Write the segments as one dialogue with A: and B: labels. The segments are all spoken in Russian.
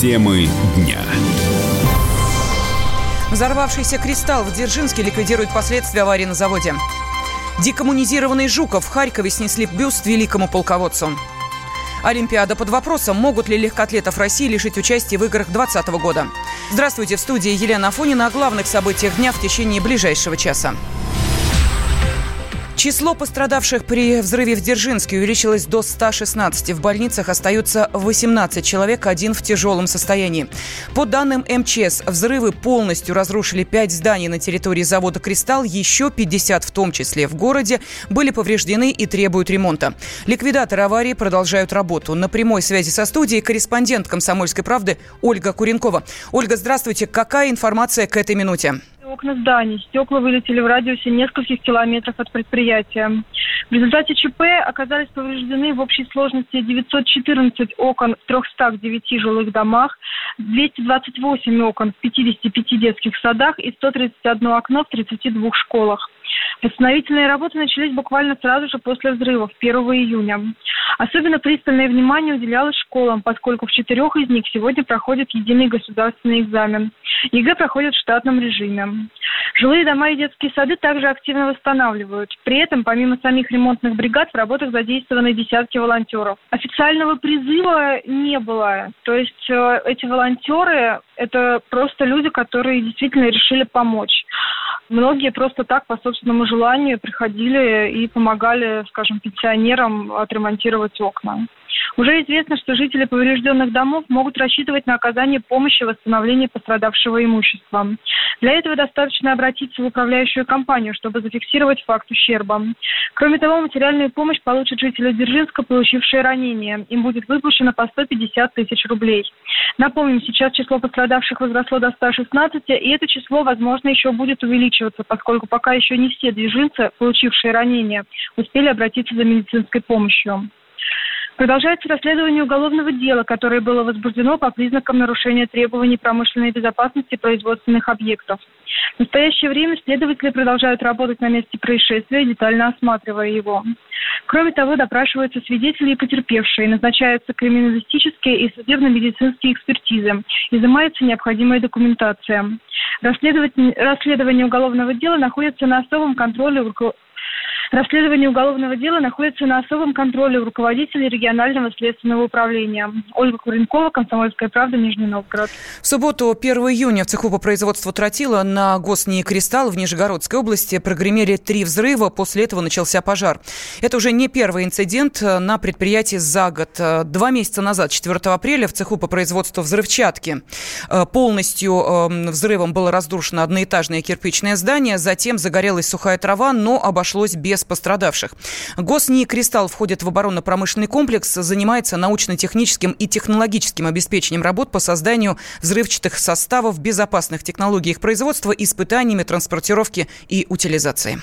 A: Темы дня.
B: Взорвавшийся кристалл в Дзержинске ликвидирует последствия аварии на заводе. Декоммунизированный Жуков в Харькове снесли бюст великому полководцу. Олимпиада под вопросом, могут ли легкоатлетов России лишить участия в играх 2020 года. Здравствуйте, в студии Елена Афонина о главных событиях дня в течение ближайшего часа. Число пострадавших при взрыве в Дзержинске увеличилось до 116. В больницах остаются 18 человек, один в тяжелом состоянии. По данным МЧС, взрывы полностью разрушили 5 зданий на территории завода «Кристалл». Еще 50, в том числе в городе, были повреждены и требуют ремонта. Ликвидаторы аварии продолжают работу. На прямой связи со студией корреспондент «Комсомольской правды» Ольга Куренкова. Ольга, здравствуйте. Какая информация к этой минуте?
C: Окна зданий. Стекла вылетели в радиусе нескольких километров от предприятия. В результате ЧП оказались повреждены в общей сложности 914 окон в 309 жилых домах, 228 окон в 55 детских садах и 131 окно в 32 школах. Восстановительные работы начались буквально сразу же после взрывов, 1 июня. Особенно пристальное внимание уделялось школам, поскольку в четырех из них сегодня проходит единый государственный экзамен. ЕГЭ проходит в штатном режиме. Жилые дома и детские сады также активно восстанавливают. При этом, помимо самих ремонтных бригад, в работах задействованы десятки волонтеров. Официального призыва не было. То есть э, эти волонтеры – это просто люди, которые действительно решили помочь. Многие просто так, по собственному желанию, приходили и помогали, скажем, пенсионерам отремонтировать окна. Уже известно, что жители поврежденных домов могут рассчитывать на оказание помощи в восстановлении пострадавшего имущества. Для этого достаточно обратиться в управляющую компанию, чтобы зафиксировать факт ущерба. Кроме того, материальную помощь получат жители Дзержинска, получившие ранения. Им будет выплачено по 150 тысяч рублей. Напомним, сейчас число пострадавших возросло до 116, и это число, возможно, еще будет увеличиваться, поскольку пока еще не все движинцы, получившие ранения, успели обратиться за медицинской помощью. Продолжается расследование уголовного дела, которое было возбуждено по признакам нарушения требований промышленной безопасности производственных объектов. В настоящее время следователи продолжают работать на месте происшествия, детально осматривая его. Кроме того, допрашиваются свидетели и потерпевшие, назначаются криминалистические и судебно-медицинские экспертизы, изымается необходимая документация. Расследование уголовного дела находится на особом контроле Расследование уголовного дела находится на особом контроле у руководителей регионального следственного управления. Ольга Куренкова, Комсомольская правда, Нижний Новгород.
B: В субботу, 1 июня, в цеху по производству тротила на ГосНИИ «Кристалл» в Нижегородской области прогремели три взрыва. После этого начался пожар. Это уже не первый инцидент на предприятии за год. Два месяца назад, 4 апреля, в цеху по производству взрывчатки э, полностью эм, взрывом было разрушено одноэтажное кирпичное здание. Затем загорелась сухая трава, но обошлось без без пострадавших. ГосНИИ «Кристалл» входит в оборонно-промышленный комплекс, занимается научно-техническим и технологическим обеспечением работ по созданию взрывчатых составов, безопасных технологий их производства, испытаниями, транспортировки и утилизации.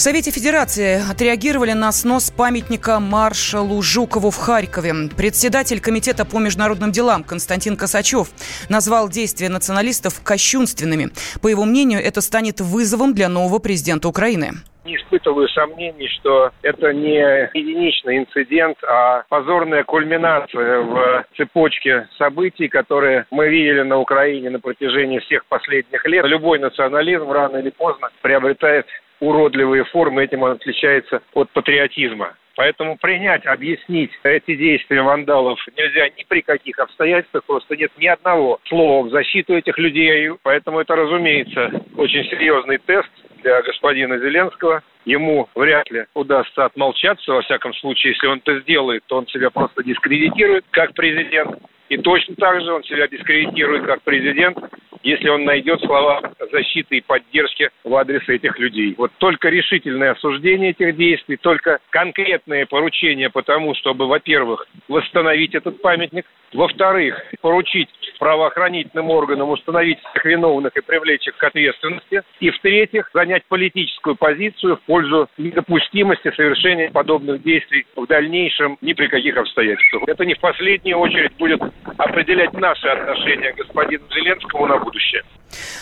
B: В Совете Федерации отреагировали на снос памятника маршалу Жукову в Харькове. Председатель Комитета по международным делам Константин Косачев назвал действия националистов кощунственными. По его мнению, это станет вызовом для нового президента Украины
D: не испытываю сомнений, что это не единичный инцидент, а позорная кульминация в цепочке событий, которые мы видели на Украине на протяжении всех последних лет. Любой национализм рано или поздно приобретает уродливые формы, этим он отличается от патриотизма. Поэтому принять, объяснить эти действия вандалов нельзя ни при каких обстоятельствах, просто нет ни одного слова в защиту этих людей. Поэтому это, разумеется, очень серьезный тест для господина Зеленского. Ему вряд ли удастся отмолчаться, во всяком случае, если он это сделает, то он себя просто дискредитирует как президент. И точно так же он себя дискредитирует как президент, если он найдет слова защиты и поддержки в адрес этих людей. Вот только решительное осуждение этих действий, только конкретные поручения по тому, чтобы, во-первых, восстановить этот памятник, во-вторых, поручить правоохранительным органам установить всех виновных и привлечь их к ответственности. И в-третьих, занять политическую позицию в пользу недопустимости совершения подобных действий в дальнейшем ни при каких обстоятельствах. Это не в последнюю очередь будет определять наши отношения к господину Зеленскому на будущее.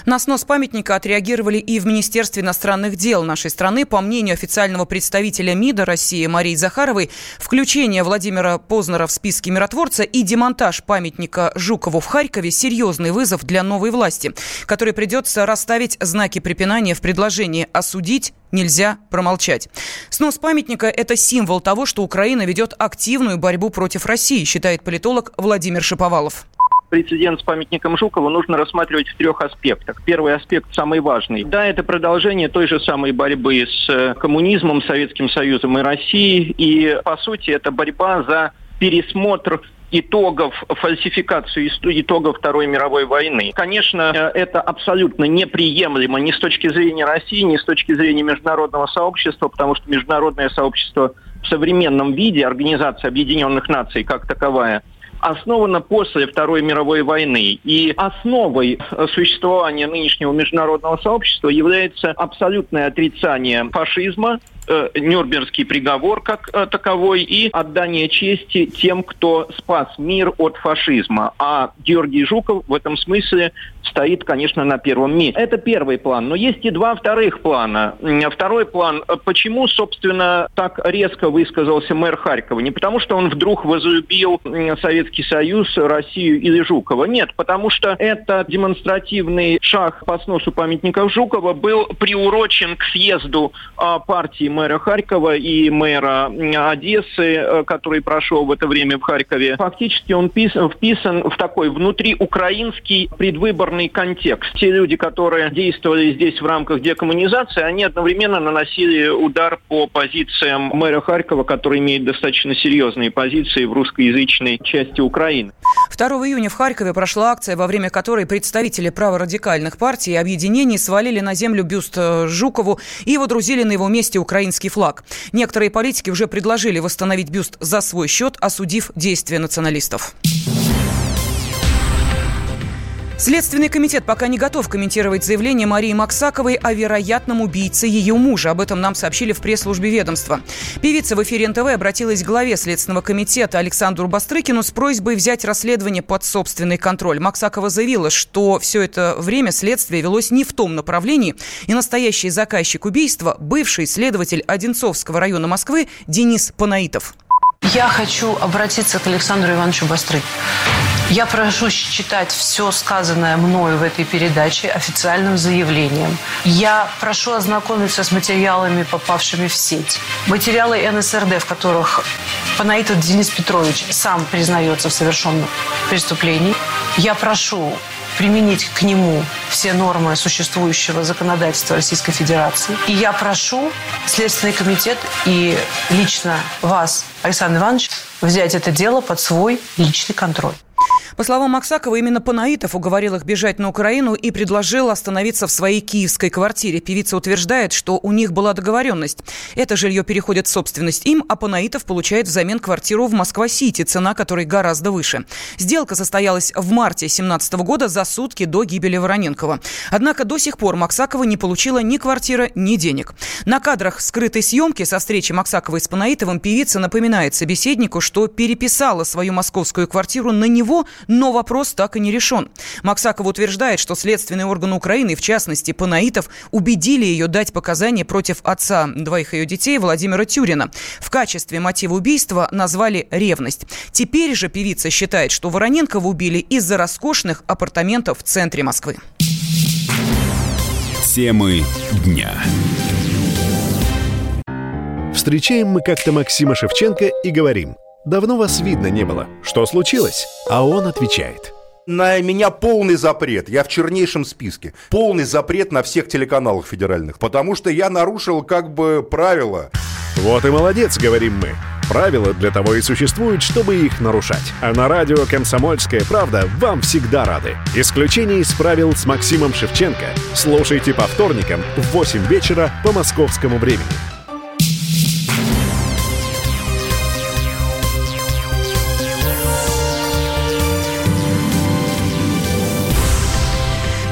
B: На снос памятника отреагировали и в Министерстве иностранных дел нашей страны. По мнению официального представителя МИДа России Марии Захаровой, включение Владимира Познера в списки миротворца и демонтаж памятника Жукову в Харькове – серьезный вызов для новой власти, которой придется расставить знаки препинания в предложении осудить нельзя промолчать. Снос памятника – это символ того, что Украина ведет активную борьбу против России, считает политолог Владимир Шиповалов
A: прецедент с памятником Жукова нужно рассматривать в трех аспектах. Первый аспект самый важный. Да, это продолжение той же самой борьбы с э, коммунизмом, Советским Союзом и Россией. И, по сути, это борьба за пересмотр итогов фальсификации итогов Второй мировой войны. Конечно, э, это абсолютно неприемлемо ни с точки зрения России, ни с точки зрения международного сообщества, потому что международное сообщество в современном виде, Организация Объединенных Наций как таковая, основана после Второй мировой войны. И основой существования нынешнего международного сообщества является абсолютное отрицание фашизма, э, Нюрнбергский приговор как э, таковой и отдание чести тем, кто спас мир от фашизма. А Георгий Жуков в этом смысле стоит, конечно, на первом месте. Это первый план. Но есть и два вторых плана. Второй план. Почему, собственно, так резко высказался мэр Харькова? Не потому, что он вдруг возлюбил Советский Союз, Россию или Жукова. Нет, потому что это демонстративный шаг по сносу памятников Жукова был приурочен к съезду а, партии мэра Харькова и мэра Одессы, э, который прошел в это время в Харькове. Фактически он вписан в такой внутриукраинский предвыборный контекст. Те люди, которые действовали здесь в рамках декоммунизации, они одновременно наносили удар по позициям мэра Харькова, который имеет достаточно серьезные позиции в русскоязычной части Украины.
B: 2 июня в Харькове прошла акция, во время которой представители праворадикальных партий и объединений свалили на землю бюст э, Жукову и водрузили на его месте украинский флаг. Некоторые политики уже предложили восстановить бюст за свой счет, осудив действия националистов. Следственный комитет пока не готов комментировать заявление Марии Максаковой о вероятном убийце ее мужа. Об этом нам сообщили в пресс-службе ведомства. Певица в эфире НТВ обратилась к главе Следственного комитета Александру Бастрыкину с просьбой взять расследование под собственный контроль. Максакова заявила, что все это время следствие велось не в том направлении, и настоящий заказчик убийства – бывший следователь Одинцовского района Москвы Денис Панаитов.
E: Я хочу обратиться к Александру Ивановичу Бастры. Я прошу считать все сказанное мною в этой передаче официальным заявлением. Я прошу ознакомиться с материалами, попавшими в сеть. Материалы НСРД, в которых Панаитов Денис Петрович сам признается в совершенном преступлении. Я прошу применить к нему все нормы существующего законодательства Российской Федерации. И я прошу Следственный комитет и лично вас, Александр Иванович, взять это дело под свой личный контроль.
B: По словам Максакова, именно Панаитов уговорил их бежать на Украину и предложил остановиться в своей киевской квартире. Певица утверждает, что у них была договоренность. Это жилье переходит в собственность им, а Панаитов получает взамен квартиру в Москва-Сити, цена которой гораздо выше. Сделка состоялась в марте 2017 года за сутки до гибели Вороненкова. Однако до сих пор Максакова не получила ни квартира, ни денег. На кадрах скрытой съемки со встречи Максаковой с Панаитовым певица напоминает собеседнику, что переписала свою московскую квартиру на него, но вопрос так и не решен. Максаков утверждает, что следственные органы Украины, в частности Панаитов, убедили ее дать показания против отца двоих ее детей Владимира Тюрина. В качестве мотива убийства назвали ревность. Теперь же певица считает, что Вороненкова убили из-за роскошных апартаментов в центре Москвы.
F: Темы дня. Встречаем мы как-то Максима Шевченко и говорим – Давно вас видно не было. Что случилось? А он отвечает.
G: На меня полный запрет. Я в чернейшем списке. Полный запрет на всех телеканалах федеральных. Потому что я нарушил как бы правила.
F: Вот и молодец, говорим мы. Правила для того и существуют, чтобы их нарушать. А на радио «Комсомольская правда» вам всегда рады. Исключение из правил с Максимом Шевченко. Слушайте по вторникам в 8 вечера по московскому времени.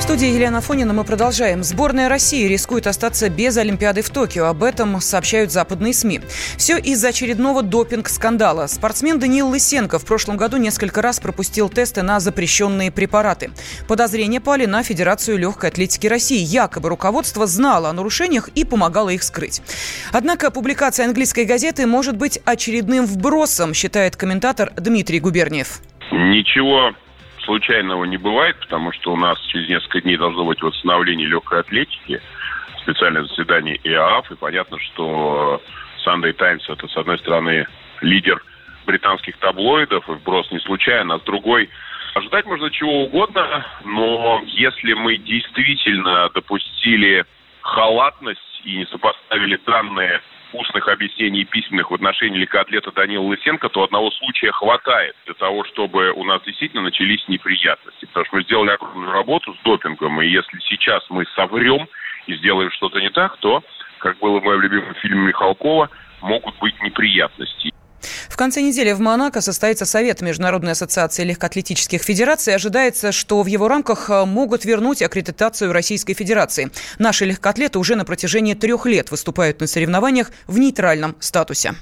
B: Студии Елена Фонина мы продолжаем. Сборная России рискует остаться без Олимпиады в Токио. Об этом сообщают западные СМИ. Все из-за очередного допинг-скандала. Спортсмен Даниил Лысенко в прошлом году несколько раз пропустил тесты на запрещенные препараты. Подозрения пали на Федерацию легкой атлетики России. Якобы руководство знало о нарушениях и помогало их скрыть. Однако публикация английской газеты может быть очередным вбросом, считает комментатор Дмитрий Губерниев.
H: Ничего случайного не бывает, потому что у нас через несколько дней должно быть восстановление легкой атлетики, специальное заседание ИААФ, и понятно, что Sunday Times это, с одной стороны, лидер британских таблоидов, и вброс не случайно, а с другой Ожидать можно чего угодно, но если мы действительно допустили халатность и не сопоставили данные устных объяснений письменных в отношении легкоатлета Данила Лысенко, то одного случая хватает для того, чтобы у нас действительно начались неприятности. Потому что мы сделали огромную работу с допингом, и если сейчас мы соврем и сделаем что-то не так, то, как было в моем любимом фильме Михалкова, могут быть неприятности.
B: В конце недели в Монако состоится Совет Международной ассоциации легкоатлетических федераций. Ожидается, что в его рамках э, могут вернуть аккредитацию Российской Федерации. Наши легкоатлеты уже на протяжении трех лет выступают на соревнованиях в нейтральном статусе.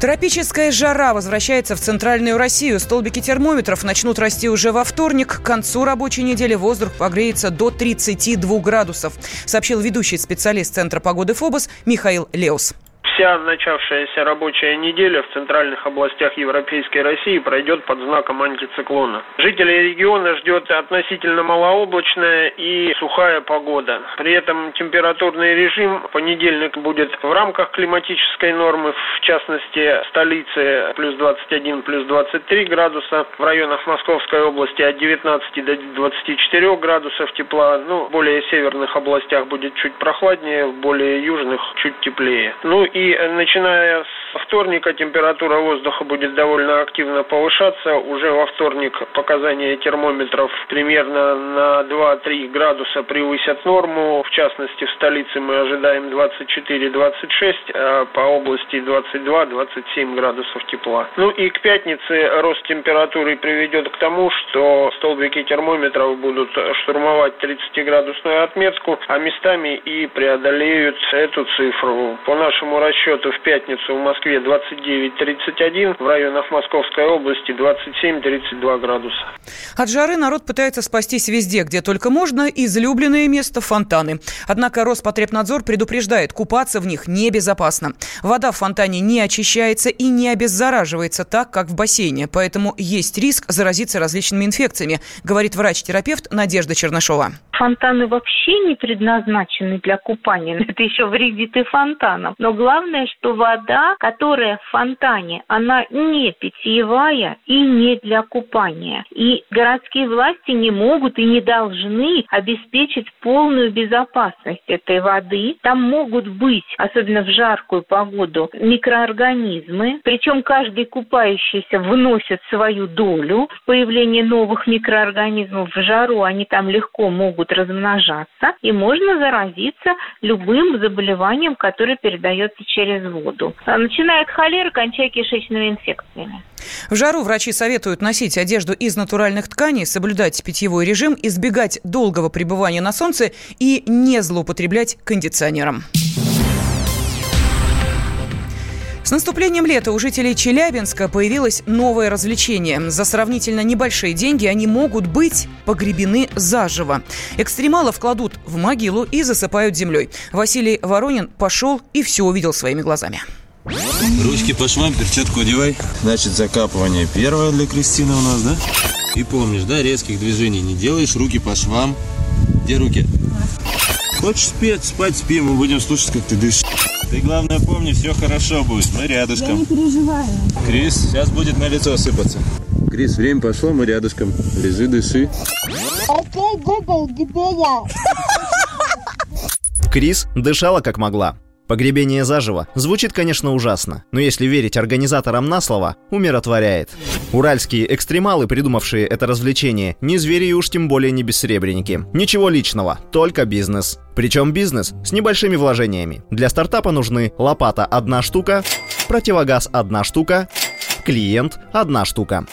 B: Тропическая жара возвращается в центральную Россию. Столбики термометров начнут расти уже во вторник. К концу рабочей недели воздух погреется до 32 градусов, сообщил ведущий специалист Центра погоды ФОБОС Михаил Леус.
I: Вся начавшаяся рабочая неделя в центральных областях Европейской России пройдет под знаком антициклона. Жителей региона ждет относительно малооблачная и сухая погода. При этом температурный режим в понедельник будет в рамках климатической нормы, в частности столицы плюс 21, плюс 23 градуса, в районах Московской области от 19 до 24 градусов тепла, ну, в более северных областях будет чуть прохладнее, в более южных чуть теплее. Ну и и начиная с вторника температура воздуха будет довольно активно повышаться. Уже во вторник показания термометров примерно на 2-3 градуса превысят норму. В частности, в столице мы ожидаем 24-26, а по области 22-27 градусов тепла. Ну и к пятнице рост температуры приведет к тому, что столбики термометров будут штурмовать 30-градусную отметку, а местами и преодолеют эту цифру. По нашему расчету расчету в пятницу в Москве 29-31, в районах Московской области 27-32 градуса.
B: От жары народ пытается спастись везде, где только можно. Излюбленное место – фонтаны. Однако Роспотребнадзор предупреждает, купаться в них небезопасно. Вода в фонтане не очищается и не обеззараживается так, как в бассейне. Поэтому есть риск заразиться различными инфекциями, говорит врач-терапевт Надежда Чернышова.
J: Фонтаны вообще не предназначены для купания. Это еще вредит и фонтанам. Но главное Главное, что вода, которая в фонтане, она не питьевая и не для купания. И городские власти не могут и не должны обеспечить полную безопасность этой воды. Там могут быть, особенно в жаркую погоду, микроорганизмы. Причем каждый купающийся вносит свою долю в появление новых микроорганизмов. В жару они там легко могут размножаться. И можно заразиться любым заболеванием, которое передается через воду. А начиная от холеры, кончая кишечными инфекциями.
B: В жару врачи советуют носить одежду из натуральных тканей, соблюдать питьевой режим, избегать долгого пребывания на солнце и не злоупотреблять кондиционером. С наступлением лета у жителей Челябинска появилось новое развлечение. За сравнительно небольшие деньги они могут быть погребены заживо. Экстремалов кладут в могилу и засыпают землей. Василий Воронин пошел и все увидел своими глазами.
K: Ручки по швам, перчатку одевай. Значит, закапывание первое для Кристины у нас, да? И помнишь, да, резких движений не делаешь, руки по швам. Где руки? Хочешь спеть, спать спи, мы будем слушать, как ты дышишь. Ты главное помни, все хорошо будет, мы рядышком. Я
L: не переживаю.
K: Крис, сейчас будет на лицо сыпаться. Крис, время пошло, мы рядышком. Лежи, дыши. Окей, Google,
M: где я? Крис дышала как могла. Погребение заживо звучит, конечно, ужасно, но если верить организаторам на слово, умиротворяет. Уральские экстремалы, придумавшие это развлечение, не звери и уж тем более не бессребреники. Ничего личного, только бизнес. Причем бизнес с небольшими вложениями. Для стартапа нужны лопата одна штука, противогаз одна штука, клиент одна штука.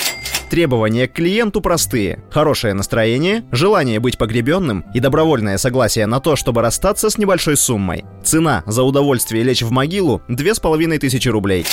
M: Требования к клиенту простые. Хорошее настроение, желание быть погребенным и добровольное согласие на то, чтобы расстаться с небольшой суммой. Цена за удовольствие лечь в могилу – 2500 рублей.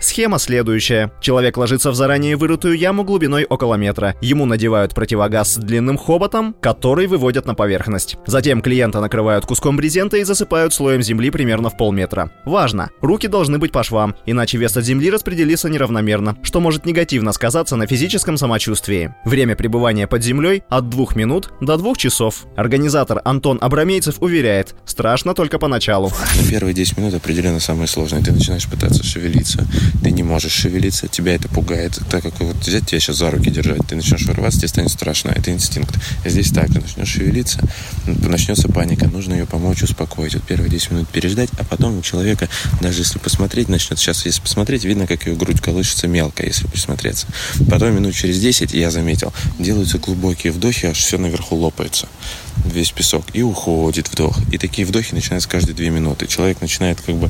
M: Схема следующая. Человек ложится в заранее вырытую яму глубиной около метра. Ему надевают противогаз с длинным хоботом, который выводят на поверхность. Затем клиента накрывают куском брезента и засыпают слоем земли примерно в полметра. Важно, руки должны быть по швам, иначе вес от земли распределится неравномерно, что может негативно сказаться на физическом самочувствии. Время пребывания под землей от 2 минут до 2 часов. Организатор Антон Абрамейцев уверяет, страшно только поначалу.
L: На первые 10 минут определенно самое сложное. Ты начинаешь пытаться шевелиться, ты не можешь шевелиться, тебя это пугает, так как вот взять тебя сейчас за руки держать, ты начнешь вырываться, тебе станет страшно, это инстинкт. Здесь так, ты начнешь шевелиться, начнется паника, нужно ее помочь, успокоить, вот первые 10 минут переждать, а потом у человека, даже если посмотреть начнет, сейчас если посмотреть, видно, как ее грудь колышется мелко, если присмотреться. Потом минут через 10, я заметил, делаются глубокие вдохи, аж все наверху лопается весь песок, и уходит вдох. И такие вдохи начинаются каждые две минуты. Человек начинает как бы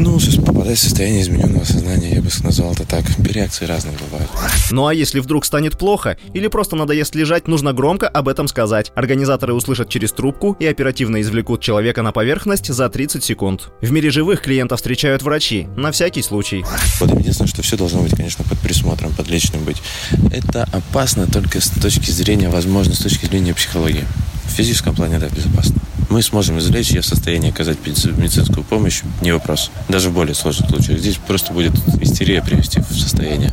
L: ну, попадать в состояние измененного сознания, я бы назвал это так. Реакции разные бывают.
M: Ну а если вдруг станет плохо или просто надоест лежать, нужно громко об этом сказать. Организаторы услышат через трубку и оперативно извлекут человека на поверхность за 30 секунд. В мире живых клиентов встречают врачи, на всякий случай.
L: Вот единственное, что все должно быть, конечно, под присмотром, под личным быть. Это опасно только с точки зрения, возможно, с точки зрения психологии. В физическом плане, да, безопасно. Мы сможем извлечь ее в состоянии оказать медицинскую помощь, не вопрос. Даже в более сложных случаях. Здесь просто будет истерия привести в состояние.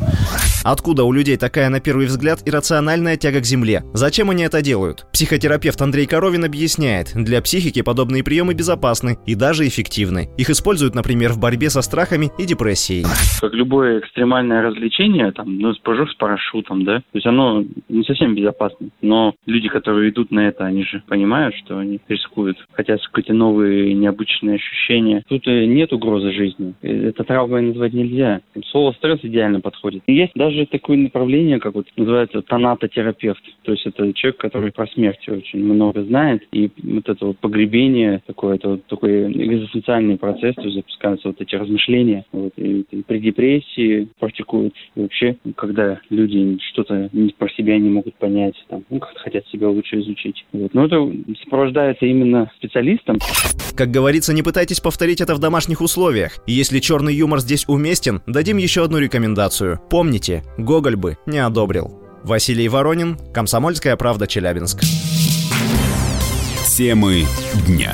M: Откуда у людей такая, на первый взгляд, иррациональная тяга к земле? Зачем они это делают? Психотерапевт Андрей Коровин объясняет, для психики подобные приемы безопасны и даже эффективны. Их используют, например, в борьбе со страхами и депрессией.
N: Как любое экстремальное развлечение, там, ну, прыжок с парашютом, да, то есть оно не совсем безопасно. Но люди, которые идут на это, они же понимают, что они рискуют, хотят какие-то новые необычные ощущения. Тут э, нет угрозы жизни. Э, это травмой назвать нельзя. Слово стресс идеально подходит. И есть даже такое направление, как вот называется тонатотерапевт. То есть это человек, который про смерть очень много знает. И вот это вот погребение, такое, это вот такой экзистенциальный процесс, то есть запускаются вот эти размышления. Вот, и, и при депрессии практикуют. И вообще, когда люди что-то про себя не могут понять, там, ну, как-то хотят себя лучше изучить. Вот. Но это сопровождается именно специалистом.
M: Как говорится, не пытайтесь повторить это в домашних условиях. И если черный юмор здесь уместен, дадим еще одну рекомендацию. Помните, Гоголь бы не одобрил. Василий Воронин, Комсомольская правда, Челябинск.
O: Темы дня.